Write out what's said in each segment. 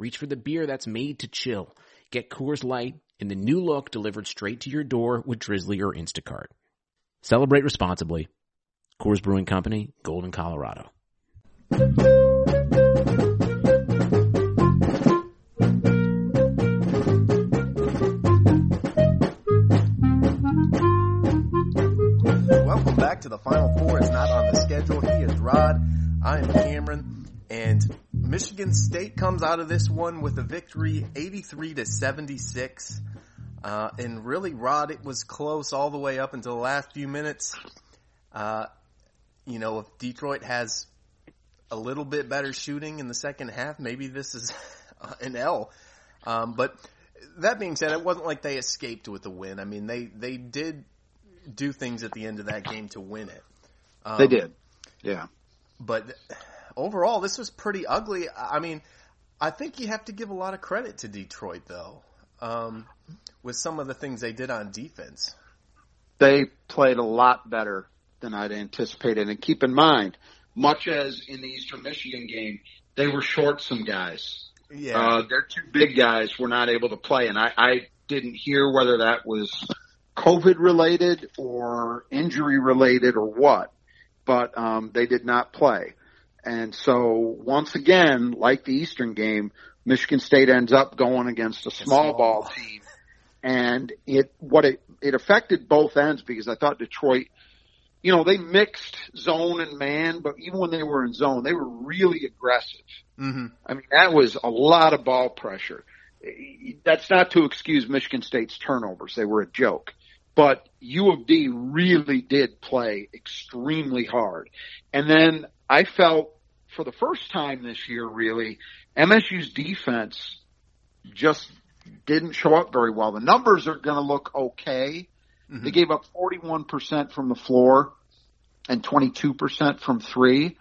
reach for the beer that's made to chill. Get Coors Light in the new look delivered straight to your door with Drizzly or Instacart. Celebrate responsibly. Coors Brewing Company, Golden, Colorado. Welcome back to the Final Four. It's not on the schedule. He is Rod. I am Cameron. And Michigan State comes out of this one with a victory, 83 to 76. Uh, and really, Rod, it was close all the way up until the last few minutes. Uh, you know, if Detroit has a little bit better shooting in the second half, maybe this is an L. Um, but that being said, it wasn't like they escaped with the win. I mean, they, they did do things at the end of that game to win it. Um, they did. Yeah. But overall, this was pretty ugly. I mean, I think you have to give a lot of credit to Detroit, though, um, with some of the things they did on defense. They played a lot better than I'd anticipated. And keep in mind, much as in the Eastern Michigan game, they were short some guys. Yeah. Uh, their two big guys were not able to play, and I, I didn't hear whether that was COVID related or injury related or what, but um, they did not play. And so once again, like the Eastern game, Michigan State ends up going against a small, ball team. And it, what it, it affected both ends because I thought Detroit, you know, they mixed zone and man, but even when they were in zone, they were really aggressive. Mm-hmm. I mean, that was a lot of ball pressure. That's not to excuse Michigan State's turnovers. They were a joke. But U of D really did play extremely hard. And then I felt for the first time this year, really, MSU's defense just didn't show up very well. The numbers are going to look okay. Mm-hmm. They gave up 41% from the floor and 22% from three,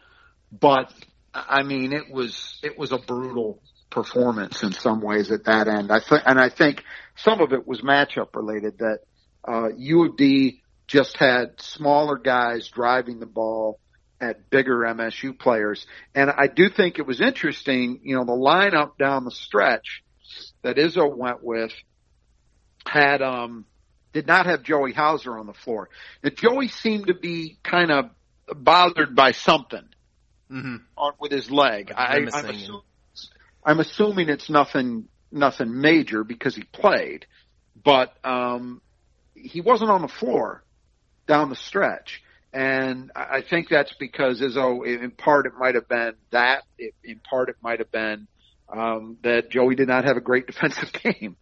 but I mean, it was, it was a brutal performance in some ways at that end. I think, and I think some of it was matchup related that, uh, U of D just had smaller guys driving the ball at bigger MSU players. And I do think it was interesting, you know, the lineup down the stretch that Izzo went with had, um, did not have Joey Hauser on the floor. Now, Joey seemed to be kind of bothered by something mm-hmm. on, with his leg. I, I'm, assuming, I'm assuming it's nothing, nothing major because he played, but, um, he wasn't on the floor down the stretch. And I think that's because Izzo, in part, it might have been that. In part, it might have been um, that Joey did not have a great defensive game,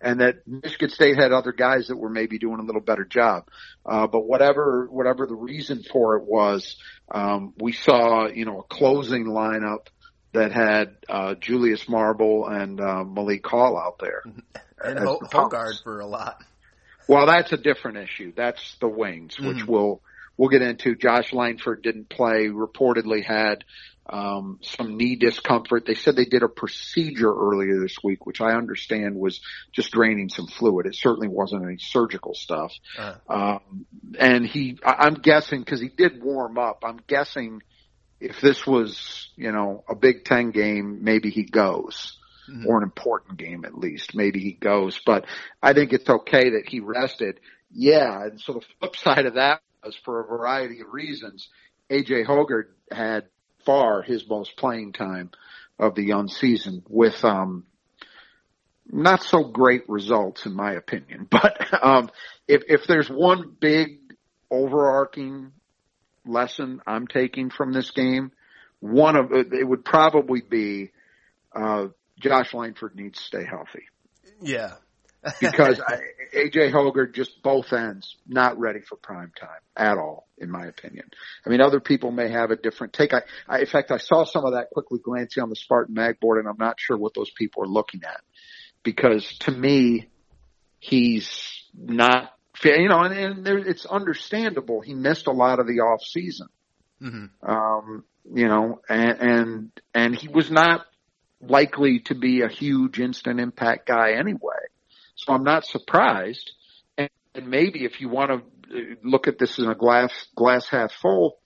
and that Michigan State had other guys that were maybe doing a little better job. Uh, but whatever whatever the reason for it was, um, we saw you know a closing lineup that had uh, Julius Marble and uh, Malik Hall out there, and Ho- Hoggard for a lot. Well, that's a different issue. That's the wings, which mm-hmm. will we'll get into. Josh Langford didn't play, reportedly had um, some knee discomfort. They said they did a procedure earlier this week, which I understand was just draining some fluid. It certainly wasn't any surgical stuff. Uh. Um, and he, I, I'm guessing because he did warm up. I'm guessing if this was, you know, a Big Ten game, maybe he goes. Mm-hmm. Or an important game at least. Maybe he goes, but I think it's okay that he rested. Yeah. And so the flip side of that for a variety of reasons. AJ Hoggard had far his most playing time of the young season with, um, not so great results in my opinion. But um, if if there's one big overarching lesson I'm taking from this game, one of it would probably be uh, Josh Langford needs to stay healthy. Yeah. Because I, AJ Hoggard just both ends not ready for prime time at all, in my opinion. I mean, other people may have a different take. I, I in fact, I saw some of that quickly glancing on the Spartan Mag board, and I'm not sure what those people are looking at because to me, he's not. You know, and, and there, it's understandable. He missed a lot of the off season. Mm-hmm. Um, you know, and, and and he was not likely to be a huge instant impact guy anyway. So I'm not surprised. And, and maybe if you want to uh, look at this in a glass glass half full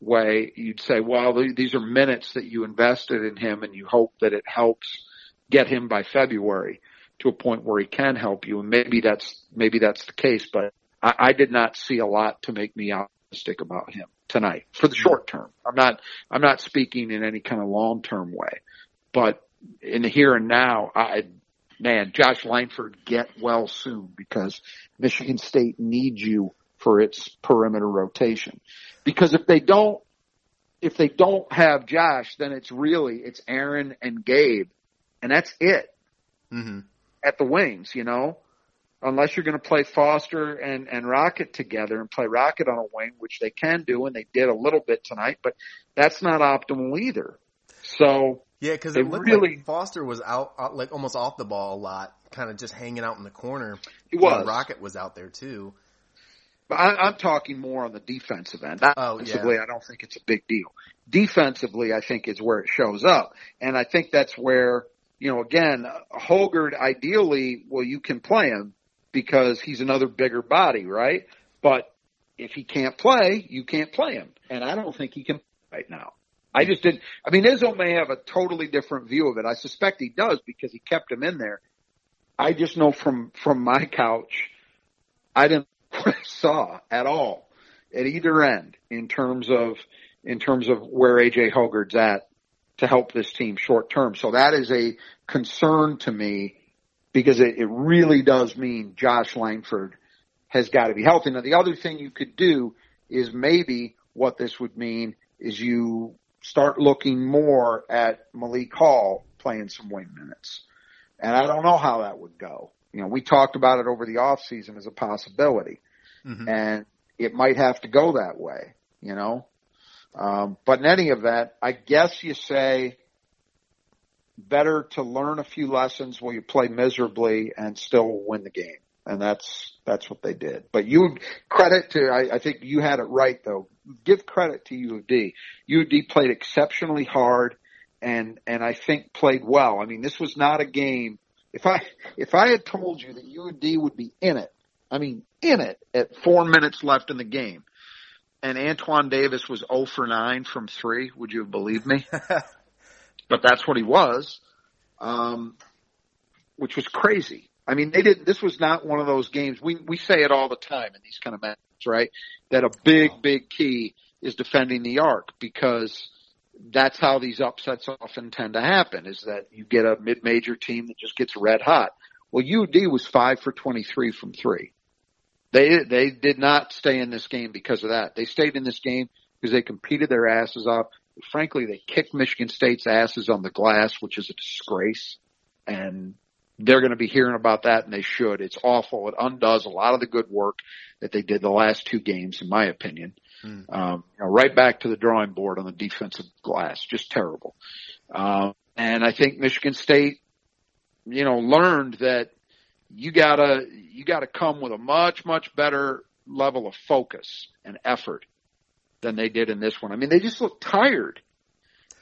way, you'd say, well, these are minutes that you invested in him, and you hope that it helps get him by February to a point where he can help you. And maybe that's maybe that's the case, but I, I did not see a lot to make me optimistic about him tonight for the short term. I'm not I'm not speaking in any kind of long term way, but in the here and now, I man, Josh Langford, get well soon because Michigan State needs you for its perimeter rotation. Because if they don't, if they don't have Josh, then it's really it's Aaron and Gabe, and that's it mm-hmm. at the wings. You know, unless you're going to play Foster and and Rocket together and play Rocket on a wing, which they can do, and they did a little bit tonight, but that's not optimal either. So yeah, because it looked really, like Foster was out, out, like almost off the ball a lot, kind of just hanging out in the corner. He was. Rocket was out there too. But I, am talking more on the defensive end. Offensively, oh, yeah. I don't think it's a big deal. Defensively, I think is where it shows up, and I think that's where you know again, Hoggard ideally, well, you can play him because he's another bigger body, right? But if he can't play, you can't play him, and I don't think he can right now. I just didn't. I mean, Izzo may have a totally different view of it. I suspect he does because he kept him in there. I just know from from my couch, I didn't saw at all at either end in terms of in terms of where AJ Hoggard's at to help this team short term. So that is a concern to me because it, it really does mean Josh Langford has got to be healthy. Now the other thing you could do is maybe what this would mean is you start looking more at Malik Hall playing some wing minutes. And I don't know how that would go. You know, we talked about it over the off season as a possibility. Mm-hmm. And it might have to go that way, you know. Um, but in any event, I guess you say better to learn a few lessons while you play miserably and still win the game. And that's that's what they did. But you credit to I, I think you had it right though give credit to U of D. U of D played exceptionally hard and and I think played well. I mean, this was not a game. If I if I had told you that U of D would be in it, I mean in it at four minutes left in the game, and Antoine Davis was 0 for 9 from three, would you have believed me? but that's what he was, um, which was crazy. I mean, they did. This was not one of those games. We we say it all the time in these kind of matches right? That a big, big key is defending the arc because that's how these upsets often tend to happen is that you get a mid-major team that just gets red hot. Well, UD was five for 23 from three. They, they did not stay in this game because of that. They stayed in this game because they competed their asses off. Frankly, they kicked Michigan State's asses on the glass, which is a disgrace. And they're going to be hearing about that and they should. It's awful. It undoes a lot of the good work that they did the last two games, in my opinion. Mm. Um, you know, right back to the drawing board on the defensive glass. Just terrible. Um, and I think Michigan State, you know, learned that you gotta, you gotta come with a much, much better level of focus and effort than they did in this one. I mean, they just looked tired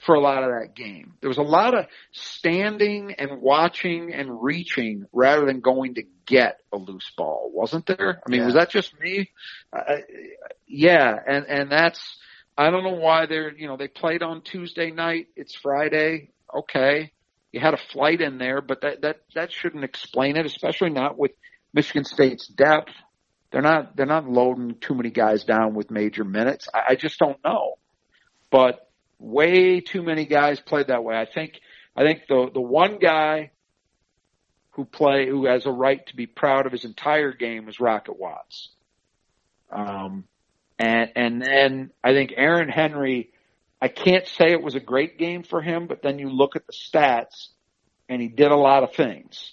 for a lot of that game. There was a lot of standing and watching and reaching rather than going to get a loose ball, wasn't there? I mean, yeah. was that just me? Uh, yeah, and and that's I don't know why they're you know they played on Tuesday night. It's Friday. Okay, you had a flight in there, but that that that shouldn't explain it, especially not with Michigan State's depth. They're not they're not loading too many guys down with major minutes. I, I just don't know, but way too many guys played that way. I think I think the the one guy who play who has a right to be proud of his entire game is Rocket Watts. Um, and and then I think Aaron Henry. I can't say it was a great game for him, but then you look at the stats, and he did a lot of things.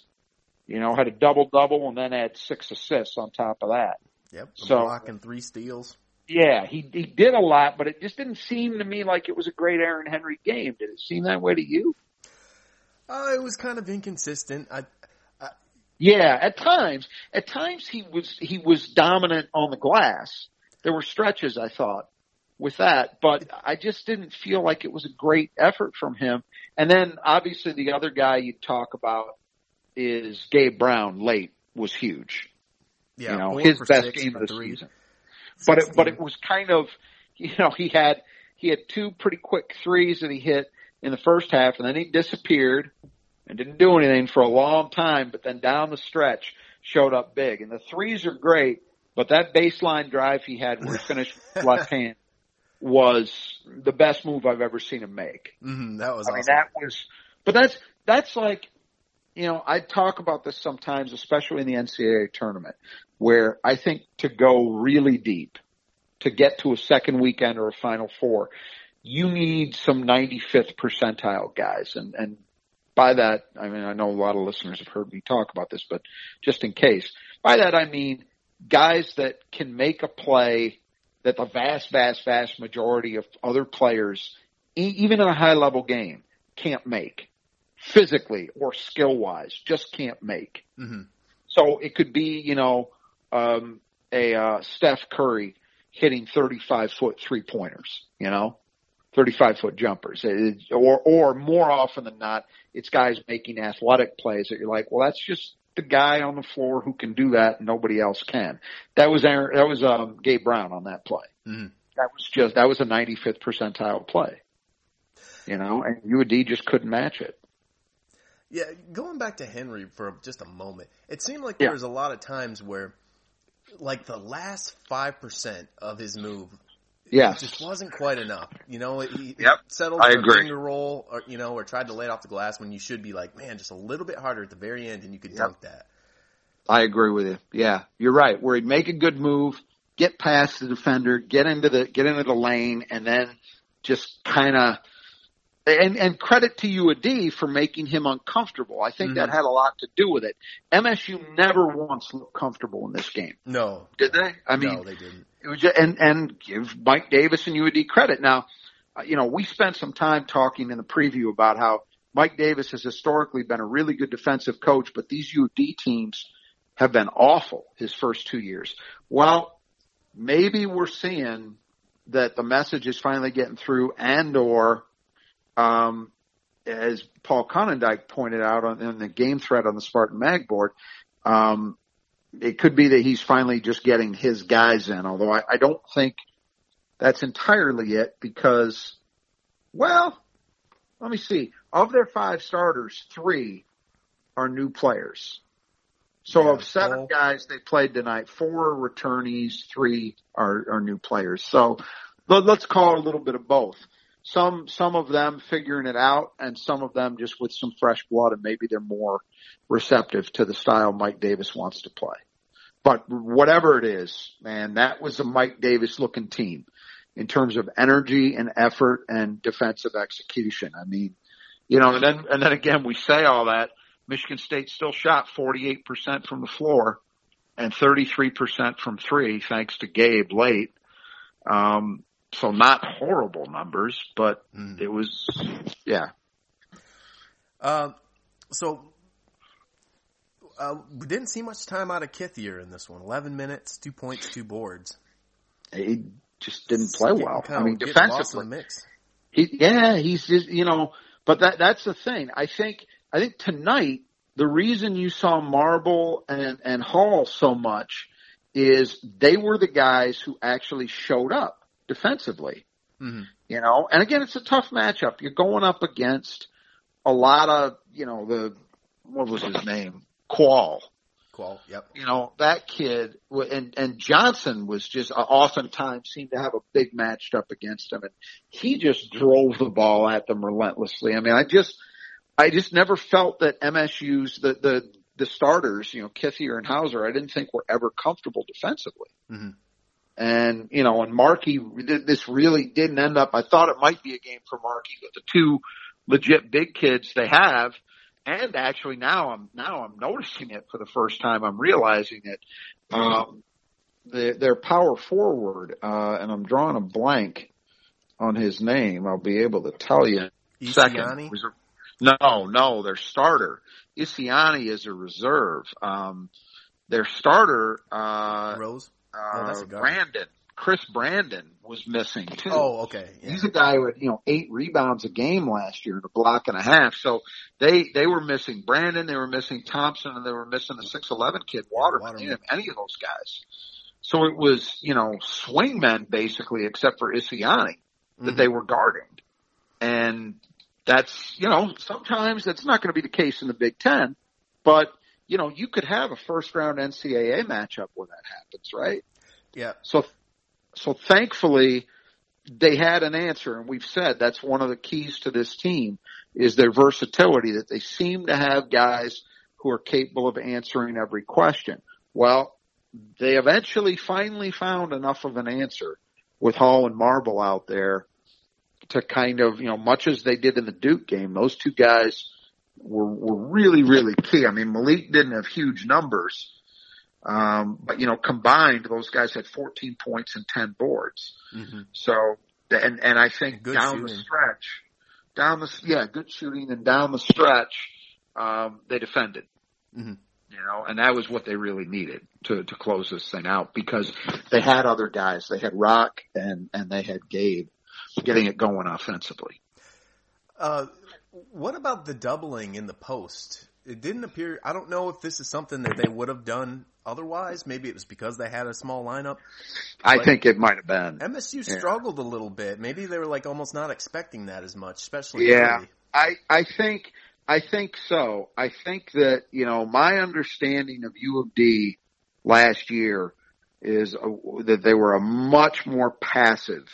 You know, had a double double and then had six assists on top of that. Yep. So- block and three steals. Yeah, he he did a lot, but it just didn't seem to me like it was a great Aaron Henry game. Did it seem that way to you? Uh, it was kind of inconsistent. I, Yeah, at times. At times he was he was dominant on the glass. There were stretches I thought with that, but I just didn't feel like it was a great effort from him. And then obviously the other guy you talk about is Gabe Brown late was huge. yeah, you know, his best game of the three. season. But it, but it was kind of, you know, he had he had two pretty quick threes that he hit in the first half, and then he disappeared and didn't do anything for a long time. But then down the stretch, showed up big. And the threes are great, but that baseline drive he had where he finished left hand was the best move I've ever seen him make. Mhm, that was I awesome. mean, that was, but that's, that's like, you know, I talk about this sometimes, especially in the NCAA tournament, where I think to go really deep, to get to a second weekend or a final four, you need some 95th percentile guys. And, and by that, I mean, I know a lot of listeners have heard me talk about this, but just in case, by that I mean guys that can make a play that the vast, vast, vast majority of other players, e- even in a high level game, can't make physically or skill wise, just can't make. Mhm. So it could be, you know, um, a uh, Steph Curry hitting 35 foot three pointers, you know, 35 foot jumpers, It- or or more often than not, it's guys making athletic plays that you're like, well, that's just the guy on the floor who can do that, and nobody else can. That was Aaron, that was um, Gabe Brown on that play. Mhm. That was just that was a 95th percentile play, you know, and UAD just couldn't match it. Yeah, going back to Henry for just a moment, it seemed like Yeah. there was a lot of times where, like the last five percent of his move, Yeah, just wasn't quite enough. You know, he Yep, settled I agree. finger roll, or you know, or tried to lay it off the glass when you should be like, man, just a little bit harder at the very end, and you could Yep. dunk that. I agree with you. Yeah, you're right. Where he'd make a good move, get past the defender, get into the get into the lane, and then just kind of. And, and credit to UAD for making him uncomfortable. I think that Mhm. had a lot to do with it. MSU never once looked comfortable in this game, No, did they? I mean, no, they didn't. it was just, and and give Mike Davis and UAD credit. Now, uh, you know, we spent some time talking in the preview about how Mike Davis has historically been a really good defensive coach, but these UAD teams have been awful his first two years. Well, maybe we're seeing that the message is finally getting through, and or um, as Paul Conendike pointed out on in the game thread on the Spartan Mag board, um, it could be that he's finally just getting his guys in, although I, I don't think that's entirely it because, well, let me see. Of their five starters, three are new players. So Yeah, of seven Paul- guys they played tonight, four are returnees, three are, are new players. So let, let's call it a little bit of both. Some some of them figuring it out, and some of them just with some fresh blood, and maybe they're more receptive to the style Mike Davis wants to play. But whatever it is, man, that was a Mike Davis looking team in terms of energy and effort and defensive execution. I mean, you know, and then and then again we say all that. Michigan State still shot 48% from the floor and 33% from three, thanks to Gabe late. Um, so not horrible numbers, but Mm. it was, yeah. Uh, so uh, we didn't see much time out of Kithier in this one. Eleven minutes, two points, two boards. He just didn't play Getting well. I mean, getting lost in defensively, mix. He, yeah, he's just, you know, but that, that's the thing. I think, I think tonight, the reason you saw Marble and, and Hall so much is they were the guys who actually showed up defensively, hmm you know, and again, it's a tough matchup. You're going up against a lot of, you know, the, what was his name? Kuol Kuol, yep. you know that kid and and Johnson was just uh, oftentimes seemed to have a big matched up against him, and he just drove the ball at them relentlessly. I mean, I just I just never felt that MSU's the the the starters, you know, Kithier and Hauser, I didn't think were ever comfortable defensively. Mm-hmm. And, you know, and Markey, this really didn't end up, I thought it might be a game for Markey, but the two legit big kids they have, and actually now I'm, now I'm noticing it for the first time. I'm realizing it. Um, the, their power forward, uh, and I'm drawing a blank on his name. I'll be able to tell you. Isiani? Second. No, no, their starter. Isiani is a reserve. Um, their starter, uh, Rose? Uh, that's. Brandon, Chris Brandon was missing too. Oh, okay. Yeah. He's a guy with you know eight rebounds a game last year and a block and a half. So they they were missing Brandon, they were missing Thompson, and they were missing the six eleven kid Waterman. They didn't have any of those guys. So it was you know swingmen basically, except for Isiani that Mhm. they were guarding, and that's you know sometimes that's not going to be the case in the Big Ten, but you know you could have a first round NCAA matchup where that happens, right? Yeah. So, so thankfully they had an answer and we've said that's one of the keys to this team is their versatility that they seem to have guys who are capable of answering every question. Well, they eventually finally found enough of an answer with Hall and Marble out there to kind of, you know, much as they did in the Duke game, those two guys were, were really, really key. I mean, Malik didn't have huge numbers, um, but you know, combined, those guys had 14 points and 10 boards. Mm-hmm. So, and, and I think Good down the stretch, down the, yeah, good shooting and down the stretch, um, they defended. Mhm. You know, and that was what they really needed to, to close this thing out because they had other guys. They had Rock and, and they had Gabe getting it going offensively. Uh, what about the doubling in the post? It didn't appear. I don't know if this is something that they would have done otherwise. Maybe it was because they had a small lineup. I think it might have been. MSU Yeah. struggled a little bit. Maybe they were like almost not expecting that as much, especially Yeah. early. I, I think, I think so. I think that, you know, my understanding of U of D last year is uh that they were a much more passive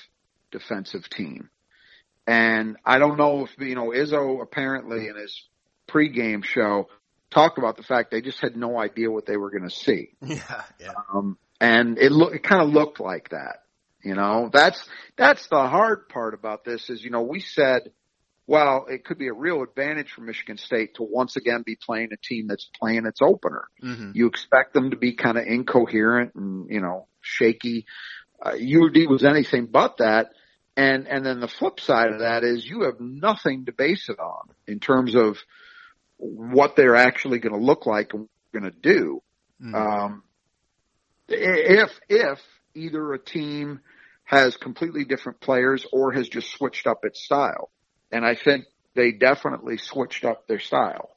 defensive team. And I don't know if, you know, Izzo apparently in his pregame show talked about the fact they just had no idea what they were going to see. Yeah, yeah. Um, and it look, it kind of looked like that. You know, that's, that's the hard part about this is, you know, we said, well, it could be a real advantage for Michigan State to once again be playing a team that's playing its opener. hmm You expect them to be kind of incoherent and, you know, shaky. Uh, UD was anything but that. And, and then the flip side of that is you have nothing to base it on in terms of what they're actually going to look like and what they're going to do. Mhm. Um, if if either a team has completely different players or has just switched up its style, and I think they definitely switched up their style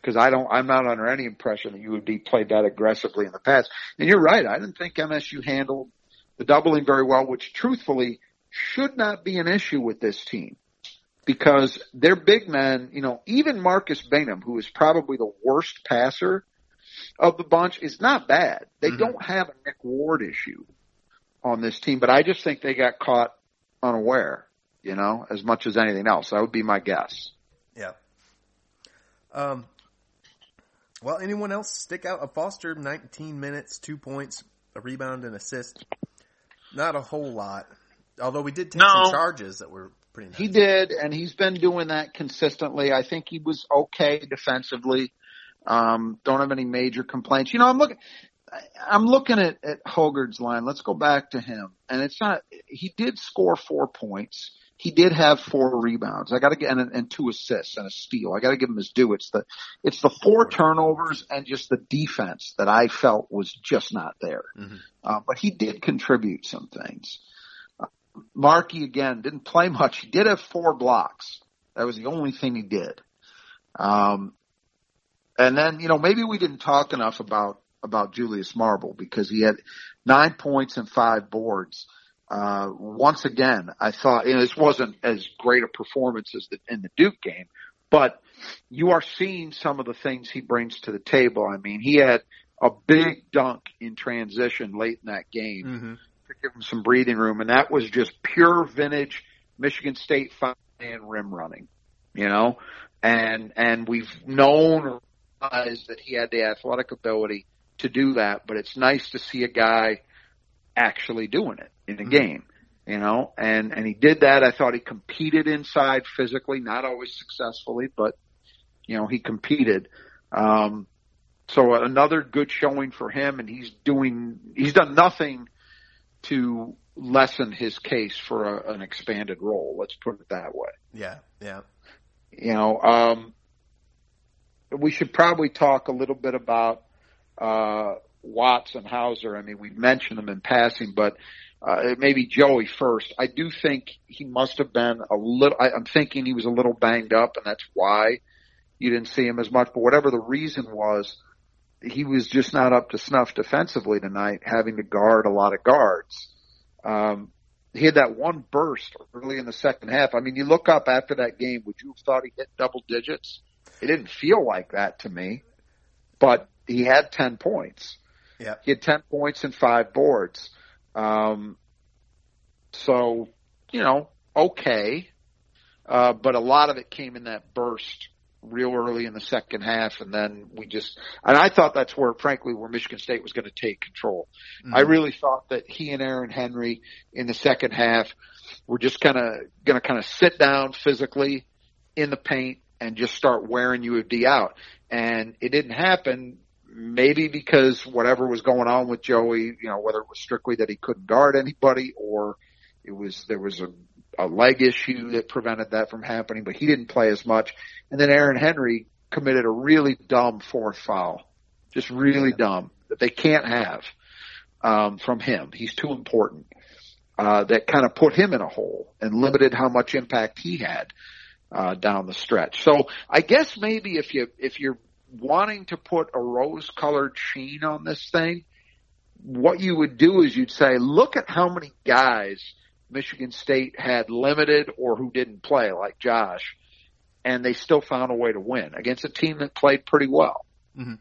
because I don't, I'm not under any impression that UD played that aggressively in the past. And you're right, I didn't think MSU handled the doubling very well, which truthfully should not be an issue with this team because their big men, you know, even Marcus Bingham, who is probably the worst passer of the bunch, is not bad. They Mhm. don't have a Nick Ward issue on this team, but I just think they got caught unaware, you know, as much as anything else. That would be my guess. Yeah. Um. Well, anyone else stick out? A Foster, 19 minutes, two points, a rebound, and assist. Not a whole lot. Although we did take No. some charges that were pretty nice. He did, and he's been doing that consistently. I think he was okay defensively. Um, don't have any major complaints. You know, I'm looking, I- I'm looking at, at Hoggard's line. Let's go back to him. And it's not, he did score four points. He did have four rebounds. I gotta get, and, and two assists and a steal. I gotta give him his due. It's the, it's the four turnovers and just the defense that I felt was just not there. Mhm. Uh, but he did contribute some things. Markey again didn't play much. He did have four blocks. That was the only thing he did. Um, and then, you know, maybe we didn't talk enough about, about Julius Marble because he had nine points and five boards. Uh, once again, I thought, you know, this wasn't as great a performance as the, in the Duke game, but you are seeing some of the things he brings to the table. I mean, he had a big dunk in transition late in that game Mhm. to give him some breathing room, and that was just pure vintage Michigan State five man rim running, you know, and and we've known realized that he had the athletic ability to do that, but it's nice to see a guy actually doing it in a mm-hmm. game, you know, and, and he did that. I thought he competed inside physically, not always successfully, but, you know, he competed. Um, so another good showing for him and he's doing, he's done nothing to lessen his case for a, an expanded role. Let's put it that way. Yeah. Yeah. You know, um, we should probably talk a little bit about, uh, Watts and Hauser. I mean, we mentioned them in passing, but uh, maybe Joey first. I do think he must have been a little. I, I'm thinking he was a little banged up, and that's why you didn't see him as much. But whatever the reason was, he was just not up to snuff defensively tonight, having to guard a lot of guards. Um, he had that one burst early in the second half. I mean, you look up after that game, would you have thought he hit double digits? It didn't feel like that to me, but he had 10 points. Yeah. He had 10 points and five boards. Um, so, you know, okay. Uh, but a lot of it came in that burst real early in the second half, and then we just and I thought that's where, frankly, where Michigan State was going to take control. Mm-hmm. I really thought that he and Aaron Henry in the second half were just kind of going to kind of sit down physically in the paint and just start wearing U of D out. And it didn't happen. Maybe because whatever was going on with Joey, you know, whether it was strictly that he couldn't guard anybody or it was there was a a leg issue that prevented that from happening, but he didn't play as much. And then Aaron Henry committed a really dumb fourth foul, just really yeah. dumb that they can't have um, from him. He's too important. Uh, that kind of put him in a hole and limited how much impact he had uh, down the stretch. So I guess maybe if you if you're wanting to put a rose-colored sheen on this thing, what you would do is you'd say, look at how many guys Michigan State had limited or who didn't play, like Josh, and they still found a way to win against a team that played pretty well. Mm-hmm.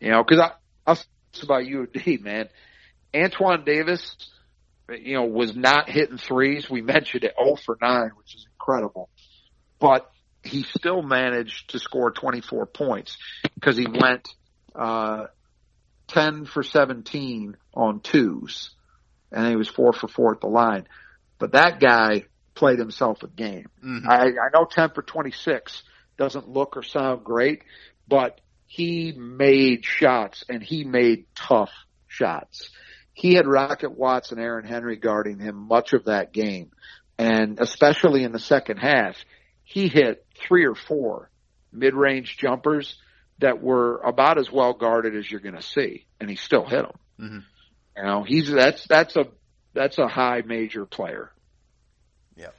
You know, because I, I'll say about UD, man. Antoine Davis, you know, was not hitting threes. We mentioned it 0 for 9, which is incredible. But he still managed to score 24 points because he went, uh, 10 for 17 on twos and he was four for four at the line. But that guy played himself a game. Mm-hmm. I, I know 10 for 26 doesn't look or sound great, but he made shots and he made tough shots. He had Rocket Watts and Aaron Henry guarding him much of that game. And especially in the second half, he hit three or four mid-range jumpers that were about as well guarded as you're going to see, and he still hit them. Mm-hmm. You know, he's that's that's a that's a high major player. Yeah.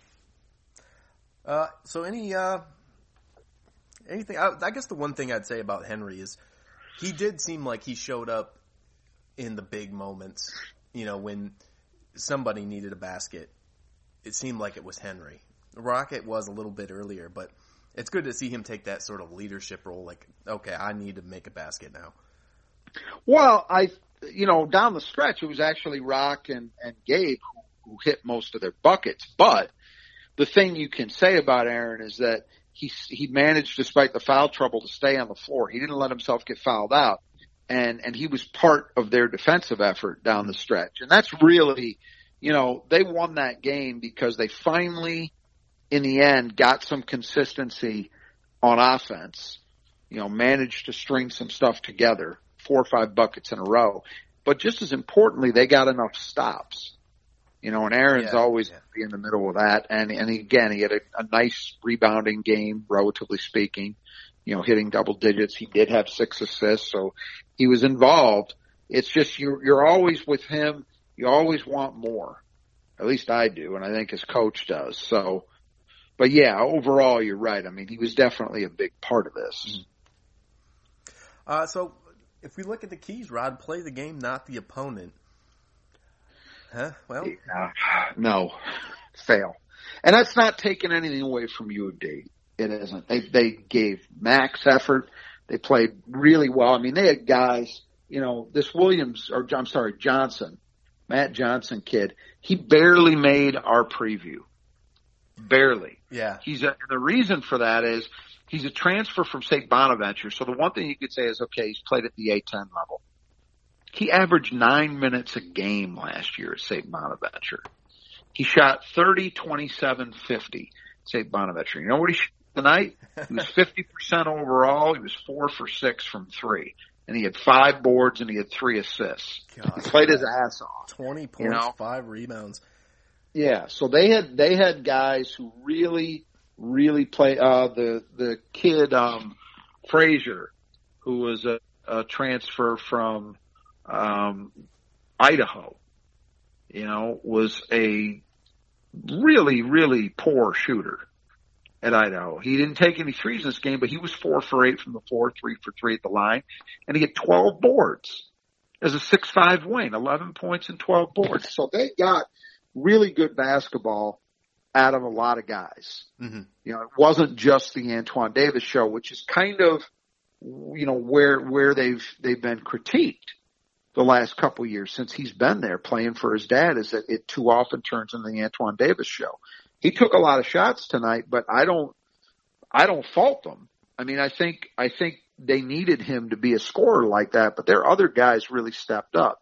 Uh, so any uh, anything? I, I guess the one thing I'd say about Henry is he did seem like he showed up in the big moments. You know, when somebody needed a basket, it seemed like it was Henry. Rocket was a little bit earlier, but it's good to see him take that sort of leadership role. Like, okay, I need to make a basket now. Well, I you know, down the stretch, it was actually Rock and, and Gabe who, who hit most of their buckets. But the thing you can say about Aaron is that he, he managed, despite the foul trouble, to stay on the floor. He didn't let himself get fouled out. And, and he was part of their defensive effort down the stretch. And that's really, you know, they won that game because they finally, in the end, got some consistency on offense, you know, managed to string some stuff together four or five buckets in a row. But just as importantly, they got enough stops. You know, and Aaron's yeah, always yeah. in the middle of that. And and again, he had a, a nice rebounding game, relatively speaking. You know, hitting double digits. He did have six assists, so he was involved. It's just you're you're always with him. You always want more. At least I do, and I think his coach does. So, but yeah, overall, you're right. I mean, he was definitely a big part of this. Mm-hmm. Uh, so if we look at the keys, Rod, play the game, not the opponent. Huh? Well, no, fail. And that's not taking anything away from U of D. It isn't. They they gave max effort. They played really well. I mean, they had guys. You know, this Williams or I'm sorry, Johnson, Matt Johnson kid. He barely made our preview. Barely. Yeah. He's a, the reason for that is He's a transfer from St. Bonaventure. So the one thing you could say is, okay, he's played at the A10 level. He averaged nine minutes a game last year at St. Bonaventure. He shot 30, 27, 50. St. Bonaventure. You know what he shot tonight? He was 50% overall. He was four for six from three. And he had five boards and he had three assists. God, he played his ass off. 20 points, You know? five rebounds. Yeah, so they had they had guys who really really play. Uh, the the kid um, Frazier, who was a, a transfer from um, Idaho, you know, was a really really poor shooter at Idaho. He didn't take any threes in this game, but he was four for eight from the floor, three for three at the line, and he had twelve boards as a six five wing, eleven points and twelve boards. So they got really good basketball out of a lot of guys. Mm-hmm. You know, it wasn't just the Antoine Davis show, which is kind of, you know, where, where they've, they've been critiqued the last couple of years since he's been there playing for his dad is that it too often turns into the Antoine Davis show. He took a lot of shots tonight, but I don't, I don't fault them. I mean, I think, I think they needed him to be a scorer like that, but there are other guys really stepped up.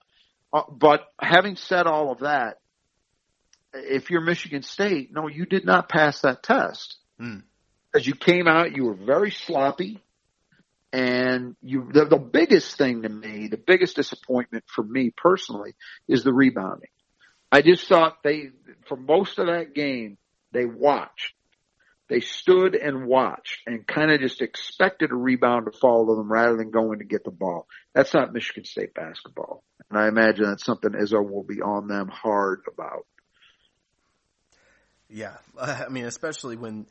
Uh, but having said all of that, if you're Michigan State, no, you did not pass that test. Hmm. As you came out, you were very sloppy. And you, the, the biggest thing to me, the biggest disappointment for me personally is the rebounding. I just thought they, for most of that game, they watched. They stood and watched and kind of just expected a rebound to fall to them rather than going to get the ball. That's not Michigan State basketball. And I imagine that's something Izzo will be on them hard about. Yeah, I mean, especially when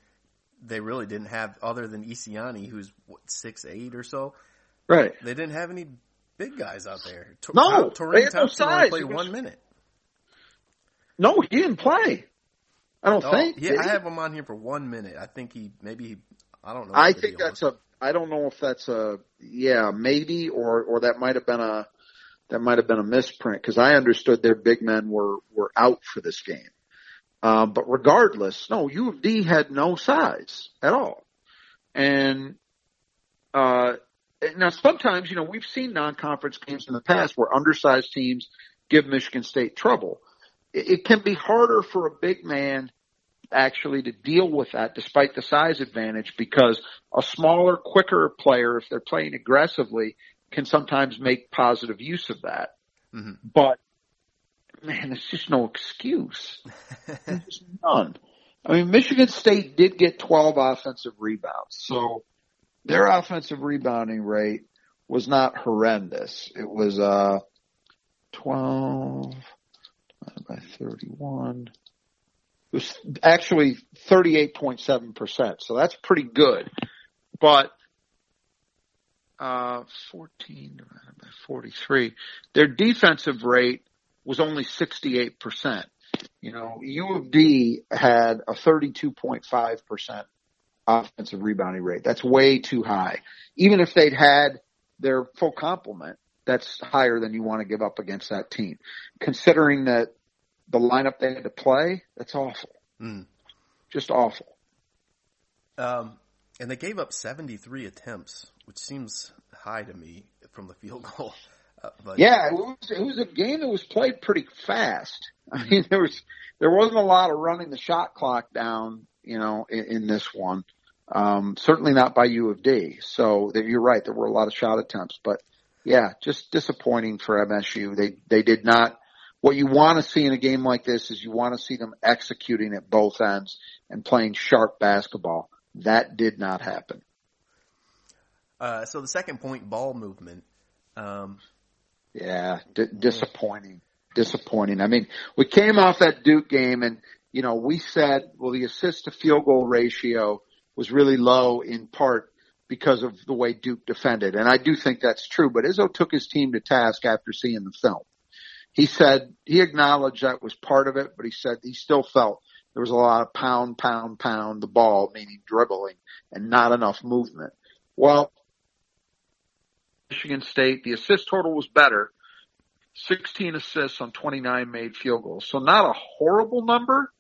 they really didn't have, other than Isiani, who's what six eight or so, Right. they didn't have any big guys out there. Tor- No, Torian had no Thompson only played was- one minute. No, he didn't play. I don't Oh, think. yeah, I he? have him on here for one minute. I think he maybe he, I don't know. I think that's a. I don't know if that's a. Yeah, maybe, or or that might have been a. That might have been a misprint because I understood their big men were were out for this game. Um, but regardless, no, U of D had no size at all, and uh, now sometimes you know we've seen non-conference games in the past where undersized teams give Michigan State trouble. It, it can be harder for a big man actually to deal with that despite the size advantage because a smaller, quicker player, if they're playing aggressively, can sometimes make positive use of that. Mhm. But man, it's just no excuse. There's none. I mean, Michigan State did get 12 offensive rebounds, so their offensive rebounding rate was not horrendous. It was, uh, 12 divided by 31. It was actually 38.7%, so that's pretty good. But, uh, 14 divided by 43. Their defensive rate was only 68%. You know, U of D had a 32.5% offensive rebounding rate. That's way too high. Even if they'd had their full complement, that's higher than you want to give up against that team. Considering that the lineup they had to play, that's awful. Mm. Just awful. Um, and they gave up 73 attempts, which seems high to me from the field goal. Uh, but Yeah, it was, it was a game that was played pretty fast. I mean, there was there wasn't a lot of running the shot clock down, you know, in, in this one. Um, certainly not by U of D. So that you're right, there were a lot of shot attempts, but yeah, just disappointing for MSU. They they did not. What you want to see in a game like this is you want to see them executing at both ends and playing sharp basketball. That did not happen. Uh, so the second point, ball movement. Um, Yeah, d- disappointing. Disappointing. I mean, we came off that Duke game and, you know, we said, well, the assist to field goal ratio was really low in part because of the way Duke defended. And I do think that's true, but Izzo took his team to task after seeing the film. He said, he acknowledged that was part of it, but he said he still felt there was a lot of pound, pound, pound the ball, meaning dribbling and not enough movement. Well, Michigan State, the assist total was better. 16 assists on 29 made field goals. So not a horrible number,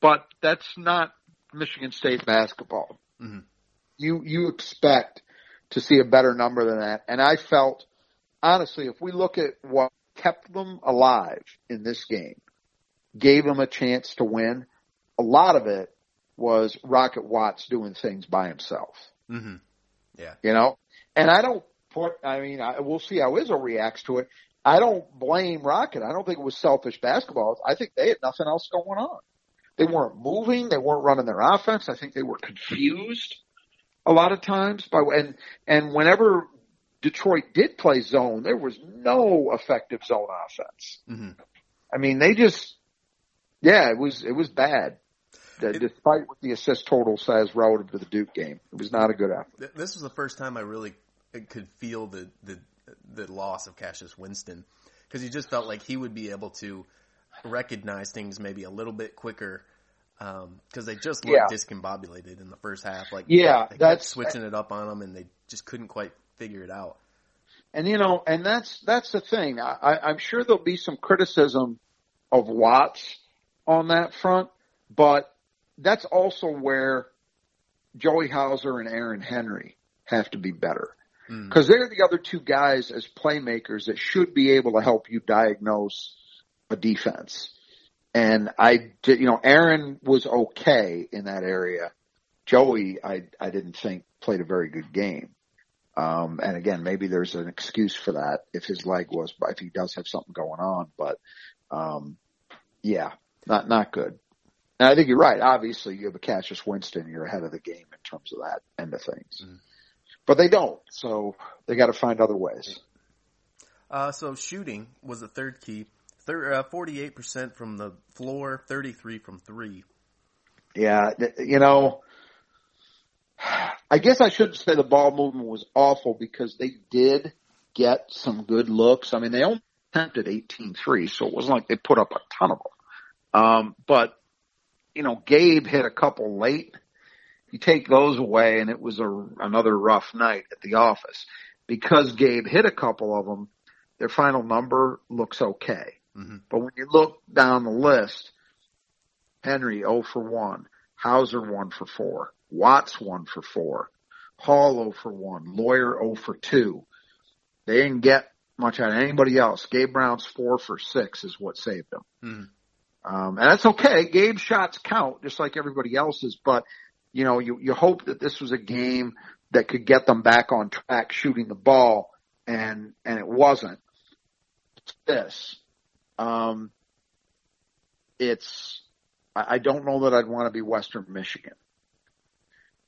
but that's not Michigan State basketball. mhm. You you expect to see a better number than that, and I felt honestly, if we look at what kept them alive in this game, gave them a chance to win, a lot of it was Rocket Watts doing things by himself. Mm-hmm. Yeah. You know, and I don't put. I mean, I, we'll see how Izzo reacts to it. I don't blame Rocket. I don't think it was selfish basketball. I think they had nothing else going on. They weren't moving. They weren't running their offense. I think they were confused a lot of times by and and whenever Detroit did play zone, there was no effective zone offense. Mm-hmm. I mean, they just yeah, it was it was bad. It, Despite what the assist total says relative to the Duke game, it was not a good effort. This was the first time I really could feel the the the loss of Cassius Winston because he just felt like he would be able to recognize things maybe a little bit quicker because um, they just looked Yeah. discombobulated in the first half. Like Yeah, that's- switching it up on them and they just couldn't quite figure it out. And you know, and that's that's the thing. I, I, I'm sure there'll be some criticism of Watts on that front, but that's also where Joey Hauser and Aaron Henry have to be better Mm. because they're the other two guys as playmakers that should be able to help you diagnose a defense. And I, did- you know, Aaron was okay in that area. Joey, I, I didn't think played a very good game. Um, and again, maybe there's an excuse for that if his leg was, but if he does have something going on, but, um, yeah, not, not good. And I think you're right. Obviously, you have a Cassius Winston, you're ahead of the game in terms of that end of things. Mhm. But they don't, so they got to find other ways. Uh, so shooting was the third key. Uh, 48% from the floor, 33 from three. Yeah, you know, I guess I shouldn't say the ball movement was awful because they did get some good looks. I mean, they only attempted 18 threes, so it wasn't like they put up a ton of them. Um, but, you know, Gabe hit a couple late. You take those away and it was a, another rough night at the office. Because Gabe hit a couple of them, their final number looks okay. Mhm. But when you look down the list, Henry 0 for 1, Hauser 1 for 4, Watts 1 for 4, Hall 0 for 1, Lawyer 0 for 2. They didn't get much out of anybody else. Gabe Brown's 4 for 6 is what saved them. Mhm. Um, and that's okay. Gabe's shots count just like everybody else's, but you know, you, you hope that this was a game that could get them back on track shooting the ball and, and it wasn't. It's this. Um, it's, I I don't know that I'd want to be Western Michigan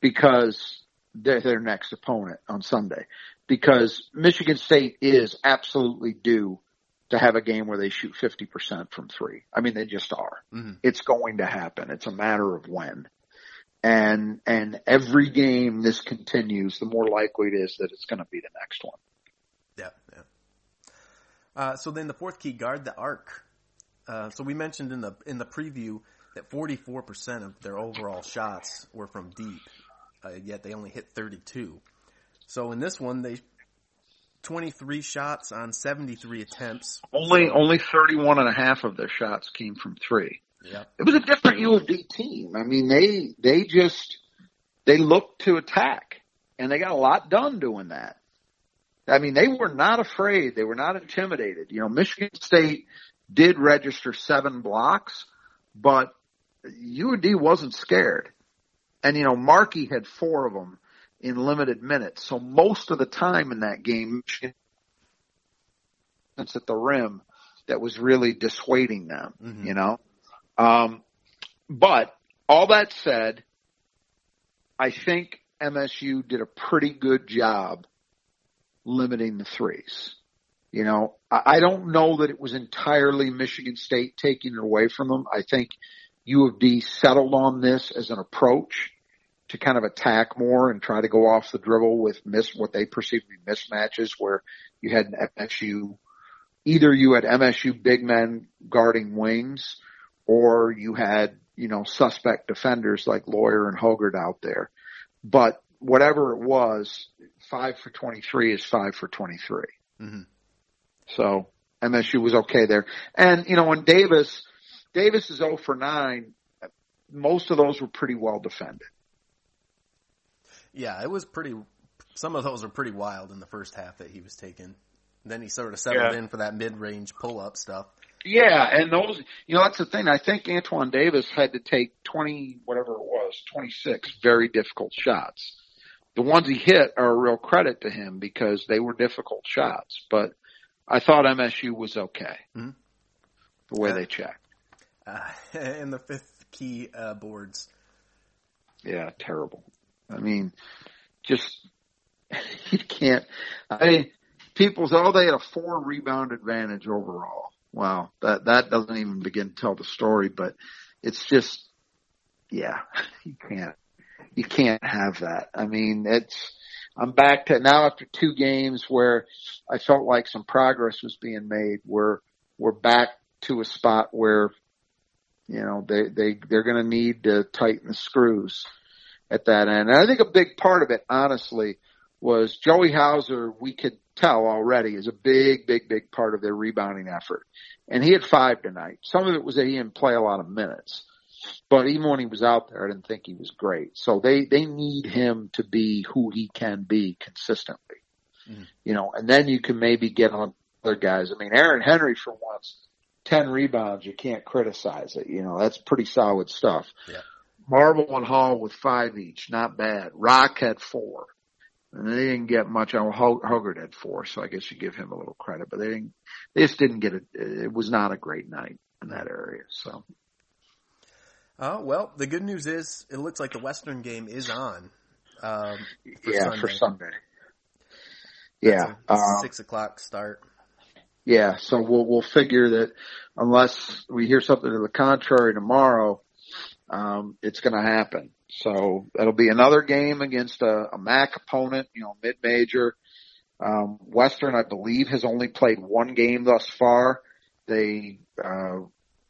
because they're their next opponent on Sunday because Michigan State is absolutely due to have a game where they shoot 50% from three. I mean, they just are. Mhm. It's going to happen. It's a matter of when. And, and every game this continues, the more likely it is that it's going to be the next one. Yeah, yeah. Uh, so then the fourth key guard, the arc. Uh, so we mentioned in the in the preview that 44% of their overall shots were from deep, uh, yet they only hit 32. So in this one, they 23 shots on 73 attempts. Only, only 31 and a half of their shots came from three. Yeah, it was a different U of D team. I mean, they they just they looked to attack, and they got a lot done doing that. I mean, they were not afraid. They were not intimidated. You know, Michigan State did register seven blocks, but UD wasn't scared. And you know, Markey had four of them in limited minutes. So most of the time in that game, Michigan it's at the rim that was really dissuading them. Mhm. You know, um, but all that said, I think MSU did a pretty good job limiting the threes. You know, I don't know that it was entirely Michigan State taking it away from them. I think U of D settled on this as an approach to kind of attack more and try to go off the dribble with miss what they perceive to be mismatches where you had an MSU either you had MSU big men guarding wings or you had, you know, suspect defenders like Lawyer and Hoggard out there. But whatever it was, five for 23 is five for 23. hmm So MSU was okay there. And, you know, when Davis, Davis is 0 for 9, most of those were pretty well defended. Yeah, it was pretty. Some of those were pretty wild in the first half that he was taking. Then he sort of settled Yeah. in for that mid-range pull-up stuff. Yeah, and those, you know, that's the thing. I think Antoine Davis had to take 20, whatever it was, 26 very difficult shots. The ones he hit are a real credit to him because they were difficult shots, but I thought MSU was okay. Mhm. The way Yeah. they checked. Uh, and the fifth key uh, boards. Yeah, terrible. I mean, just, you can't, I mean, people say, oh, they had a four rebound advantage overall. Wow. That, that doesn't even begin to tell the story, but it's just, yeah, you can't, you can't have that. I mean, it's, I'm back to now after two games where I felt like some progress was being made. We're, we're back to a spot where, you know, they, they, they're going to need to tighten the screws at that end. And I think a big part of it, honestly, was Joey Hauser, we could tell already, is a big, big, big part of their rebounding effort. And he had five tonight. Some of it was that he didn't play a lot of minutes. But even when he was out there, I didn't think he was great. So they, they need him to be who he can be consistently. Mhm. You know, and then you can maybe get on other guys. I mean, Aaron Henry for once, 10 rebounds, you can't criticize it. You know, that's pretty solid stuff. Yeah. Marble and Hall with five each, not bad. Rock had four. And they didn't get much on Hoggard had four, so I guess you give him a little credit, but they didn't, they just didn't get it. It was not a great night in that area, so. Oh well, the good news is it looks like the Western game is on. Um, for yeah, Sunday. for Sunday. Yeah. Um, six o'clock start. yeah. So we'll, we'll figure that unless we hear something to the contrary tomorrow, um, it's going to happen. So that'll be another game against a, a MAC opponent, you know, mid-major. Um, Western, I believe, has only played one game thus far. They, uh,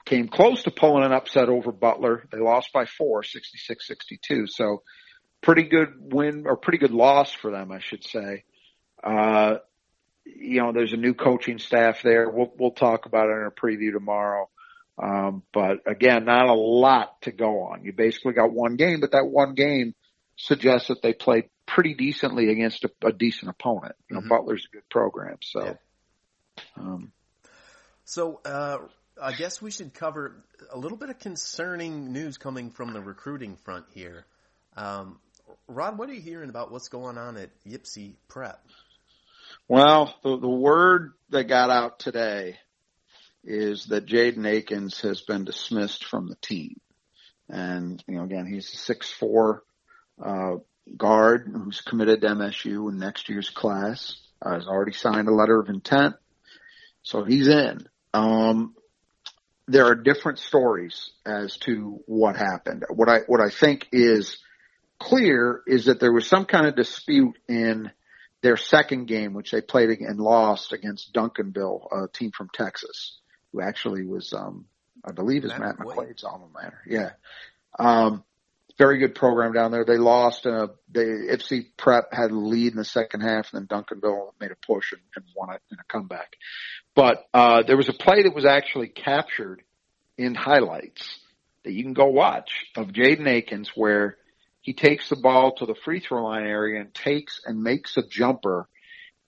came close to pulling an upset over Butler. They lost by four, 66-62. So pretty good win or pretty good loss for them, I should say. Uh, you know, there's a new coaching staff there. We'll, we'll talk about it in a preview tomorrow. Um, but again, not a lot to go on. You basically got one game, but that one game suggests that they played pretty decently against a, a decent opponent. You know, Mhm. Butler's a good program. So, Yeah. um, So uh, I guess we should cover a little bit of concerning news coming from the recruiting front here. Um, Rod, what are you hearing about what's going on at Ypsi Prep? Well, the, the word that got out today is that Jaden Akins has been dismissed from the team. And, you know, again, he's a six four uh, guard who's committed to MSU in next year's class. Uh, has already signed a letter of intent. So he's in. Um, there are different stories as to what happened. What I, what I think is clear is that there was some kind of dispute in their second game, which they played and lost against Duncanville, a team from Texas, who actually was, um, I believe is Matt Matt McQuaid. McQuaid's alma mater. Yeah. Um, very good program down there. They lost, uh, they, Ypsi Prep had a lead in the second half and then Duncanville made a push and, and won it in a comeback. But, uh, there was a play that was actually captured in highlights that you can go watch of Jaden Akins where he takes the ball to the free throw line area and takes and makes a jumper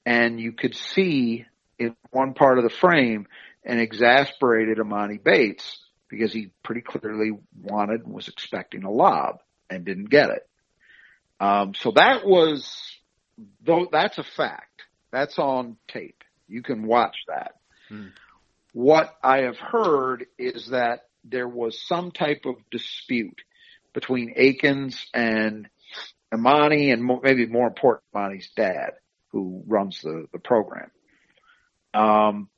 and you could see in one part of the frame an exasperated Emoni Bates because he pretty clearly wanted and was expecting a lob and didn't get it. Um, so that was, though, that's a fact. That's on tape. You can watch that. Hmm. What I have heard is that there was some type of dispute between Akins and Emoni and mo- maybe more important, Emoni's dad, who runs the, the program. Um,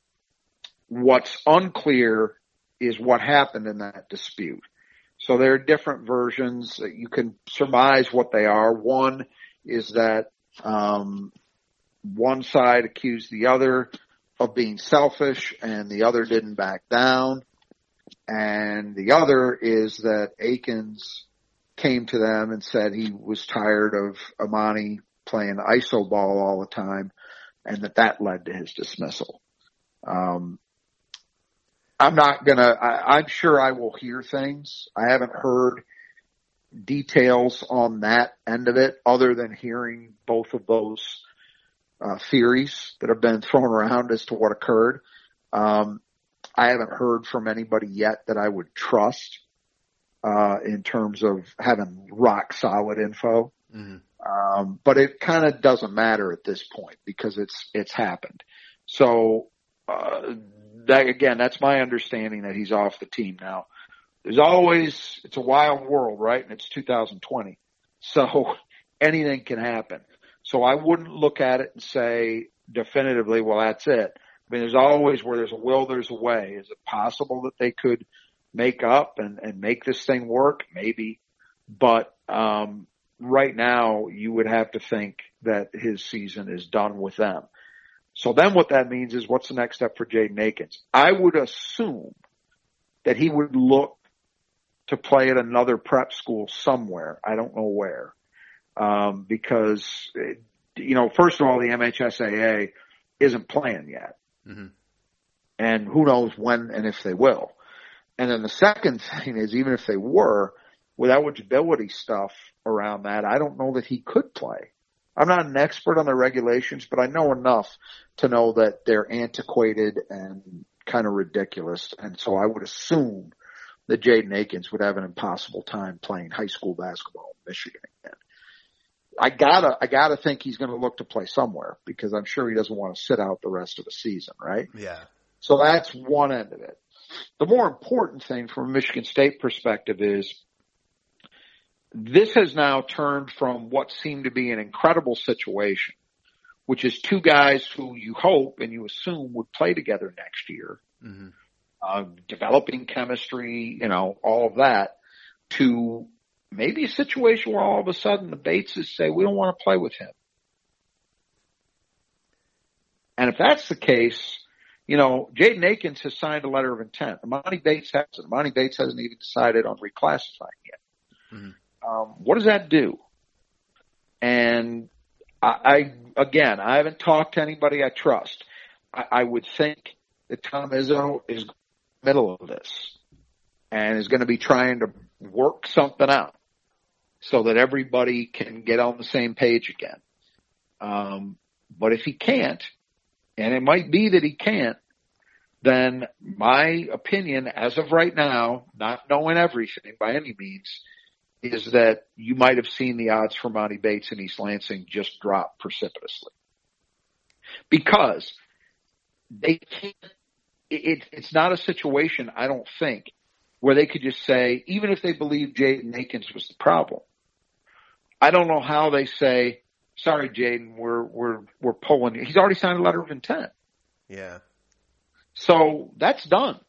what's unclear is what happened in that dispute. So there are different versions. That you can surmise what they are. One is that um, one side accused the other of being selfish and the other didn't back down. And the other is that Akins came to them and said he was tired of Emoni playing ISO ball all the time and that that led to his dismissal. Um, I'm not gonna, I, I'm sure I will hear things. I haven't heard details on that end of it other than hearing both of those uh, theories that have been thrown around as to what occurred. Um, I haven't heard from anybody yet that I would trust uh, in terms of having rock solid info. Mm-hmm. Um, but it kind of doesn't matter at this point because it's it's happened. So uh, that again, that's my understanding that he's off the team now. There's always it's a wild world, right? And it's 2020, so anything can happen. So I wouldn't look at it and say definitively, well, that's it. I mean, there's always where there's a will, there's a way. Is it possible that they could make up and, and make this thing work? Maybe. But, um, right now you would have to think that his season is done with them. So then what that means is what's the next step for Jaden Akins? I would assume that he would look to play at another prep school somewhere. I don't know where. Um, because, you know, first of all, the MHSAA isn't playing yet. Mm-hmm. And who knows when and if they will. And then the second thing is even if they were, with eligibility stuff around that, I don't know that he could play. I'm not an expert on the regulations, but I know enough to know that they're antiquated and kind of ridiculous. And so I would assume that Jaden Akins would have an impossible time playing high school basketball in Michigan again. I gotta, I gotta think he's going to look to play somewhere because I'm sure he doesn't want to sit out the rest of the season, right? Yeah. So that's one end of it. The more important thing from a Michigan State perspective is this has now turned from what seemed to be an incredible situation, which is two guys who you hope and you assume would play together next year, mm-hmm. uh, developing chemistry, you know, all of that, to maybe a situation where all of a sudden the Bateses say, we don't want to play with him. And if that's the case, you know, Jaden Akins has signed a letter of intent. Emoni Bates hasn't. Emoni Bates hasn't even decided on reclassifying yet. Mm-hmm. Um, what does that do? And I, I, again, I haven't talked to anybody I trust. I, I would think that Tom Izzo is middle of this and is going to be trying to work something out so that everybody can get on the same page again. Um, but if he can't, and it might be that he can't, then my opinion as of right now, not knowing everything by any means, is that you might have seen the odds for Monty Bates and East Lansing just drop precipitously. Because they can't, it, it's not a situation, I don't think, where they could just say, even if they believe Jaden Akins was the problem, I don't know how they say, sorry, Jaden, we're, we're, we're pulling. He's already signed a letter of intent. Yeah. So that's done.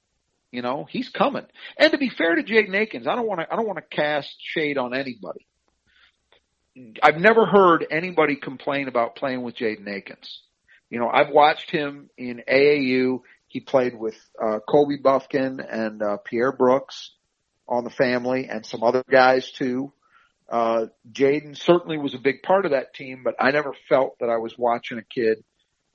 You know, he's coming. And to be fair to Jaden Akins, I don't want to, I don't want to cast shade on anybody. I've never heard anybody complain about playing with Jaden Akins. You know, I've watched him in AAU. He played with uh, Kobe Bufkin and uh, Pierre Brooks on the family and some other guys too. Uh, Jaden certainly was a big part of that team, but I never felt that I was watching a kid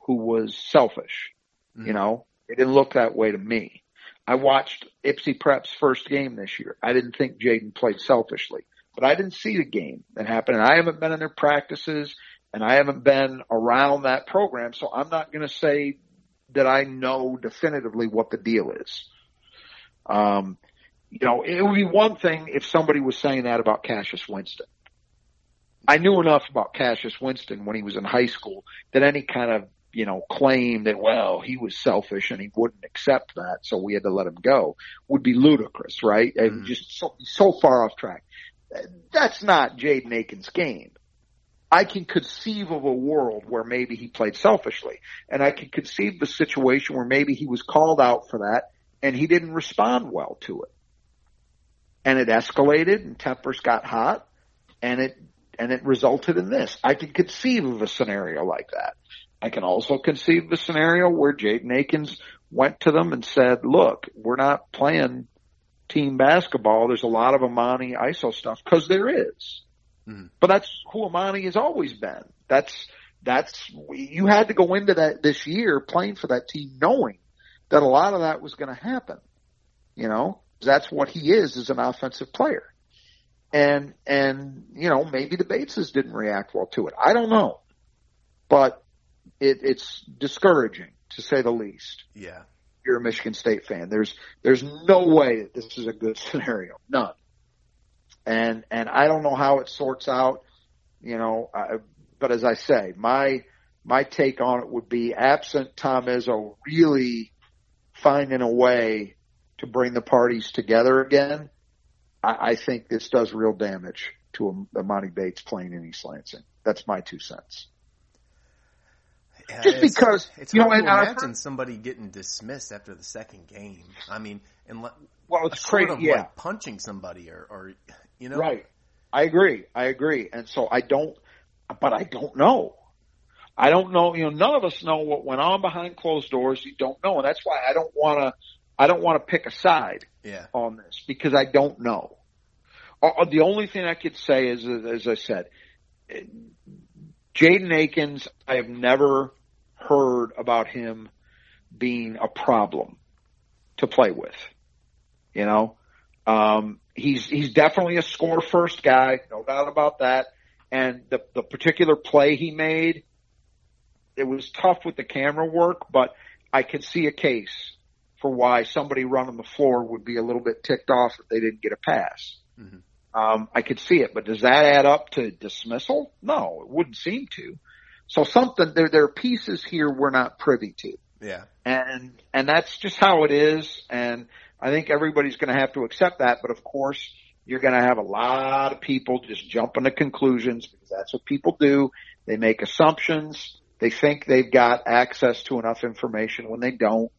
who was selfish. Mm-hmm. You know, it didn't look that way to me. I watched Ypsi Prep's first game this year. I didn't think Jaden played selfishly, but I didn't see the game that happened. And I haven't been in their practices and I haven't been around that program. So I'm not going to say that I know definitively what the deal is. Um, you know, it would be one thing if somebody was saying that about Cassius Winston. I knew enough about Cassius Winston when he was in high school that any kind of, you know, claim that, well, he was selfish and he wouldn't accept that, so we had to let him go would be ludicrous, right? Mm. And just so, so far off track. That's not Jaden Akins' game. I can conceive of a world where maybe he played selfishly. And I can conceive the situation where maybe he was called out for that and he didn't respond well to it and it escalated and tempers got hot and it and it resulted in this. I can conceive of a scenario like that. I can also conceive the scenario where Jaden Akins went to them and said, look, we're not playing team basketball. There's a lot of Emoni ISO stuff because there is. Mm-hmm. But that's who Emoni has always been. That's, that's, you had to go into that this year playing for that team knowing that a lot of that was going to happen. You know, that's what he is as an offensive player. and and you know maybe the Bateses didn't react well to it. I don't know, but it, it's discouraging to say the least. Yeah. You're a Michigan State fan. There's there's no way that this is a good scenario. None. And and I don't know how it sorts out. You know, I, but as I say, my my take on it would be absent Tom Izzo really finding a way to bring the parties together again. I, I think this does real damage to Emoni Bates playing in East Lansing. That's my two cents. Yeah, Just it's- because, it's you know, and imagine heard- somebody getting dismissed after the second game. I mean, and le- Well, it's crazy. of Yeah, like punching somebody or, or you know, Right. I agree. I agree. And so I don't, but I don't know. I don't know. You know, none of us know what went on behind closed doors. You don't know, and that's why I don't want to. I don't want to pick a side Yeah, on this because I don't know. Uh, The only thing I could say is, as I said, Jaden Akins. I have never heard about him being a problem to play with. You know, um, he's he's definitely a score first guy, no doubt about that. And the the particular play he made, it was tough with the camera work, but I could see a case for why somebody running the floor would be a little bit ticked off if they didn't get a pass. Mhm. Um, I could see it, but does that add up to dismissal? No, it wouldn't seem to. So something there there are pieces here we're not privy to. Yeah, and and that's just how it is. And i think everybody's going to have to accept that. But of course you're going to have a lot of people just jumping to conclusions because that's what people do. They make assumptions. They think they've got access to enough information when they don't.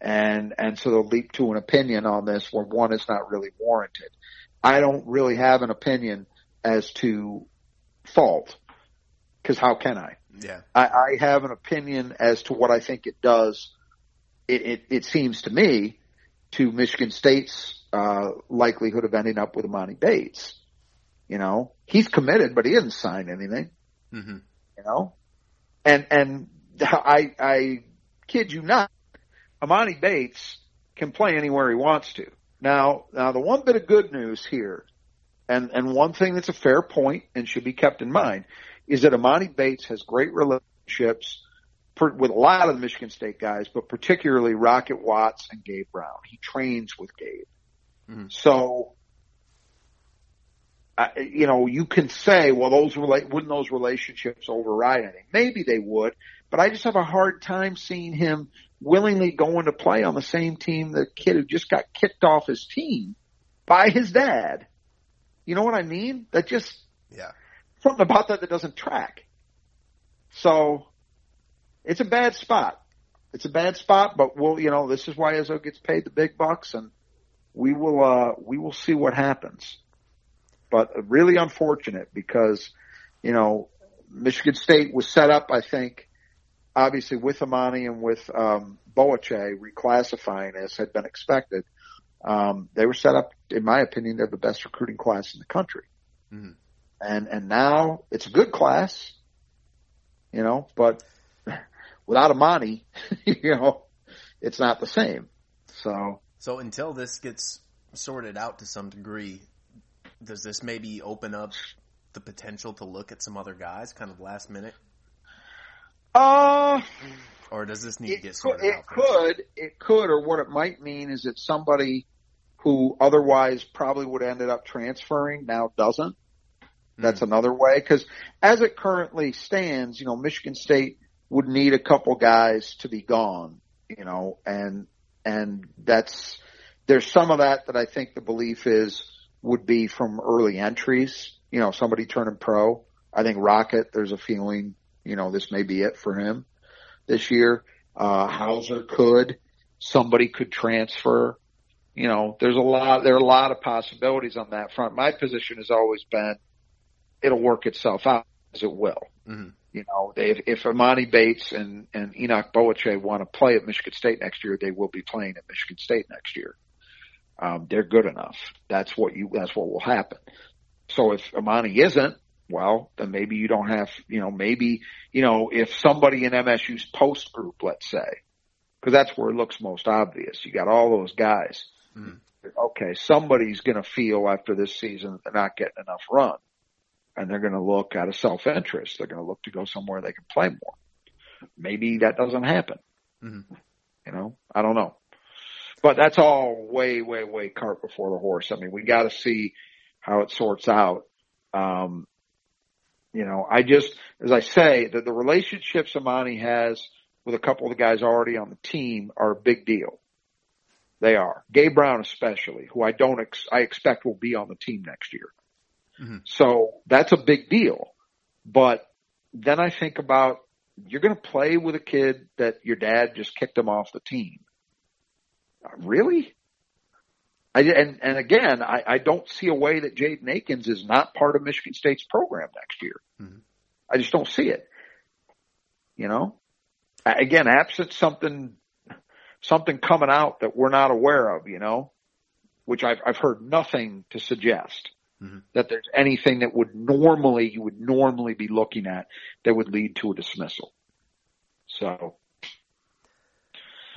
And and so they'll leap to an opinion on this where one is not really warranted. I don't really have an opinion as to fault because how can i yeah, I, I have an opinion as to what I think it does. It, it, it seems to me to Michigan State's uh, likelihood of ending up with Emoni Bates. You know, he's committed, but he didn't sign anything. hmm You know, and and I I kid you not, Emoni Bates can play anywhere he wants to. Now now the one bit of good news here, and and one thing that's a fair point and should be kept in mind is that Emoni Bates has great relationships with a lot of the Michigan State guys, but particularly Rocket Watts and Gabe Brown. He trains with Gabe. Mhm. So, I you know, you can say, well, those wouldn't those relationships override anything? Maybe they would, but I just have a hard time seeing him willingly going to play on the same team the kid who just got kicked off his team by his dad. You know what I mean? That just, yeah, something about that that doesn't track. So it's a bad spot. It's a bad spot, but we'll, you know, this is why Izzo gets paid the big bucks and we will, uh, we will see what happens. But really unfortunate because, you know, Michigan State was set up, I think, obviously with Emoni and with, um, Boakye reclassifying as had been expected. Um, they were set up, in my opinion, they're the best recruiting class in the country Mhm. And and now it's a good class, you know, but without Emoni, you know, it's not the same. So So until this gets sorted out to some degree, does this maybe open up the potential to look at some other guys, kind of last minute, uh or does this need to get sorted it out? It could, it could, or what it might mean is that somebody who otherwise probably would have ended up transferring now doesn't. That's another way. Because as it currently stands, you know, Michigan State would need a couple guys to be gone, you know, and and that's there's some of that that I think the belief is would be from early entries, you know, somebody turning pro. I think Rocket, there's a feeling, you know, this may be it for him this year. Uh, Hauser could, somebody could transfer. You know, there's a lot, there are a lot of possibilities on that front. My position has always been it'll work itself out as it will. Mhm. You know, they, if, if Emoni Bates and, and Enoch Boakye want to play at Michigan State next year, they will be playing at Michigan State next year. Um, they're good enough. That's what you, that's what will happen. So if Emoni isn't, well, then maybe you don't have, you know, maybe, you know, if somebody in MSU's post group, let's say, because that's where it looks most obvious. You got all those guys. Mhm. okay, somebody's going to feel after this season they're not getting enough run. And they're going to look out of self-interest. They're going to look to go somewhere they can play more. Maybe that doesn't happen. Mm-hmm. You know, I don't know. But that's all way, way, way cart before the horse. I mean, we got to see how it sorts out. Um, you know, I just, as I say, that the relationships Emoni has with a couple of the guys already on the team are a big deal. They are. Gabe Brown especially, who I don't, ex- I expect will be on the team next year. Mhm. So that's a big deal. But then I think about you're going to play with a kid that your dad just kicked him off the team. Uh, Really? I, and, and again, I, I don't see a way that Jaden Akins is not part of Michigan State's program next year. Mhm. I just don't see it. You know, again, absent something, something coming out that we're not aware of, you know, which I've, I've heard nothing to suggest Mhm. that there's anything that would normally, you would normally be looking at that would lead to a dismissal. So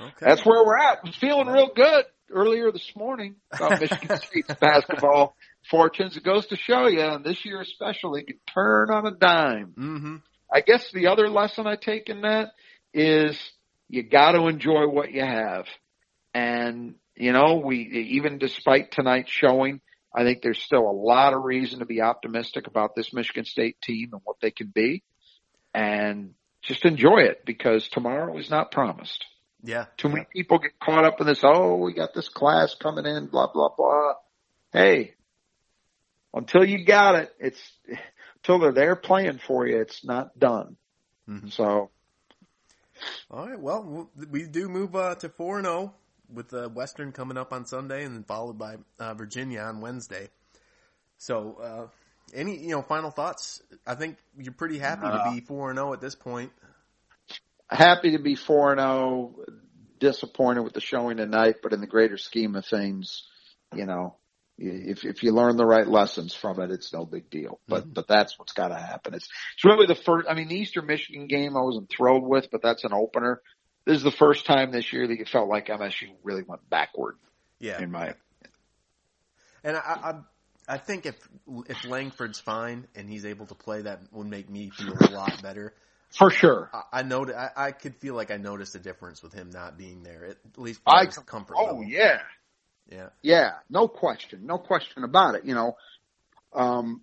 Okay. that's where we're at. I'm feeling real good earlier this morning about Michigan State's basketball fortunes. It goes to show you, and this year especially, can turn on a dime. mm-hmm. I guess the other lesson I take in that is you got to enjoy what you have. And, you know, we, even despite tonight's showing, I think there's still a lot of reason to be optimistic about this Michigan State team and what they can be. And just enjoy it because tomorrow is not promised. Yeah. Too many people get caught up in this, oh, we got this class coming in, blah, blah, blah. Hey, until you got it, it's, until they're there playing for you, it's not done. Mhm. So, All right. Well, we do move uh, to four and zero with the Western coming up on Sunday, and then followed by uh, Virginia on Wednesday. So, uh, any you know final thoughts? I think you're pretty happy to be four and zero at this point. happy to be 4 and 0, disappointed with the showing tonight, but in the greater scheme of things, you know, if if you learn the right lessons from it, it's no big deal. But but that's what's got to happen. It's it's really the first. I mean, the Eastern Michigan game I wasn't thrilled with, but that's an opener. This is the first time this year that you felt like MSU really went backward. Yeah. In my And I, I, I think if if Langford's fine and he's able to play, that would make me feel a lot better. for sure. I, I know I, I could feel like I noticed a difference with him not being there, at least I comfort oh level. yeah, yeah, yeah, no question, no question about it. You know, um,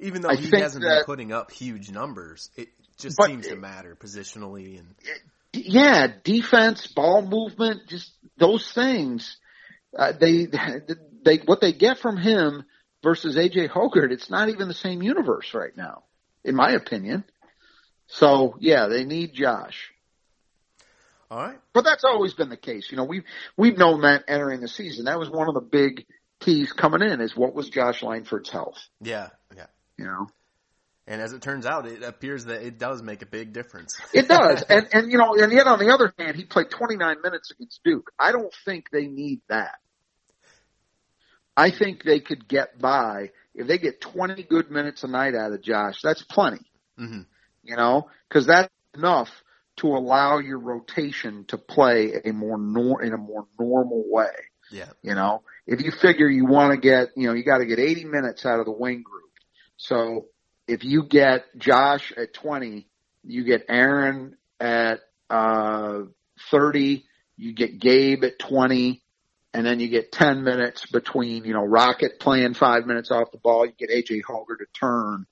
Even though I he hasn't been putting up huge numbers, it just But- seems to matter positionally and yeah, defense, ball movement, just those things. Uh, they, they, what they get from him versus AJ Hoggard, it's not even the same universe right now, in my opinion. So yeah, they need Josh. all right. But that's always been the case. You know, we've, we've known that entering the season. That was one of the big keys coming in is what was Josh Langford's health, Yeah, yeah. you know? And as it turns out, it appears that it does make a big difference. It does. and, and, you know, and yet on the other hand, he played 29 minutes against Duke. I don't think they need that. I think they could get by if they get 20 good minutes a night out of Josh. That's plenty, hmm you know, cause that's enough to allow your rotation to play a more nor, in a more normal way. Yeah, You know, if you figure you want to get, you know, you got to get 80 minutes out of the wing group. So if you get Josh at 20, you get Aaron at, uh, 30, you get Gabe at 20, and then you get 10 minutes between, you know, Rocket playing five minutes off the ball. You get AJ Hoggard to turn.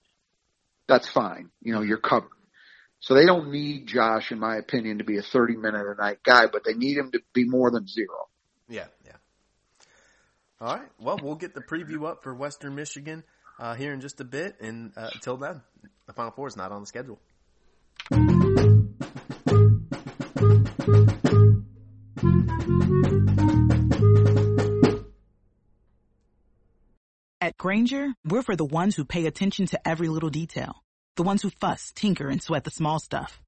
That's fine. You know, you're covered. So they don't need Josh, in my opinion, to be a 30 minute a night guy, but they need him to be more than zero. yeah, yeah. All right. Well, we'll get the preview up for Western Michigan uh, here in just a bit, and uh, until then, the Final Four is not on the schedule. At Grainger, we're for the ones who pay attention to every little detail. The ones who fuss, tinker, and sweat the small stuff.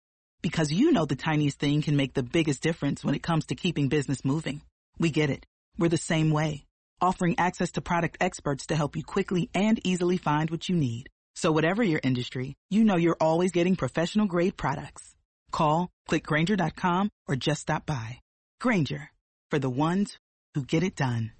Because you know the tiniest thing can make the biggest difference when it comes to keeping business moving. We get it. We're the same way. Offering access to product experts to help you quickly and easily find what you need. So whatever your industry, you know you're always getting professional grade products. Call, click Grainger.com, or just stop by. Granger, for the ones who get it done.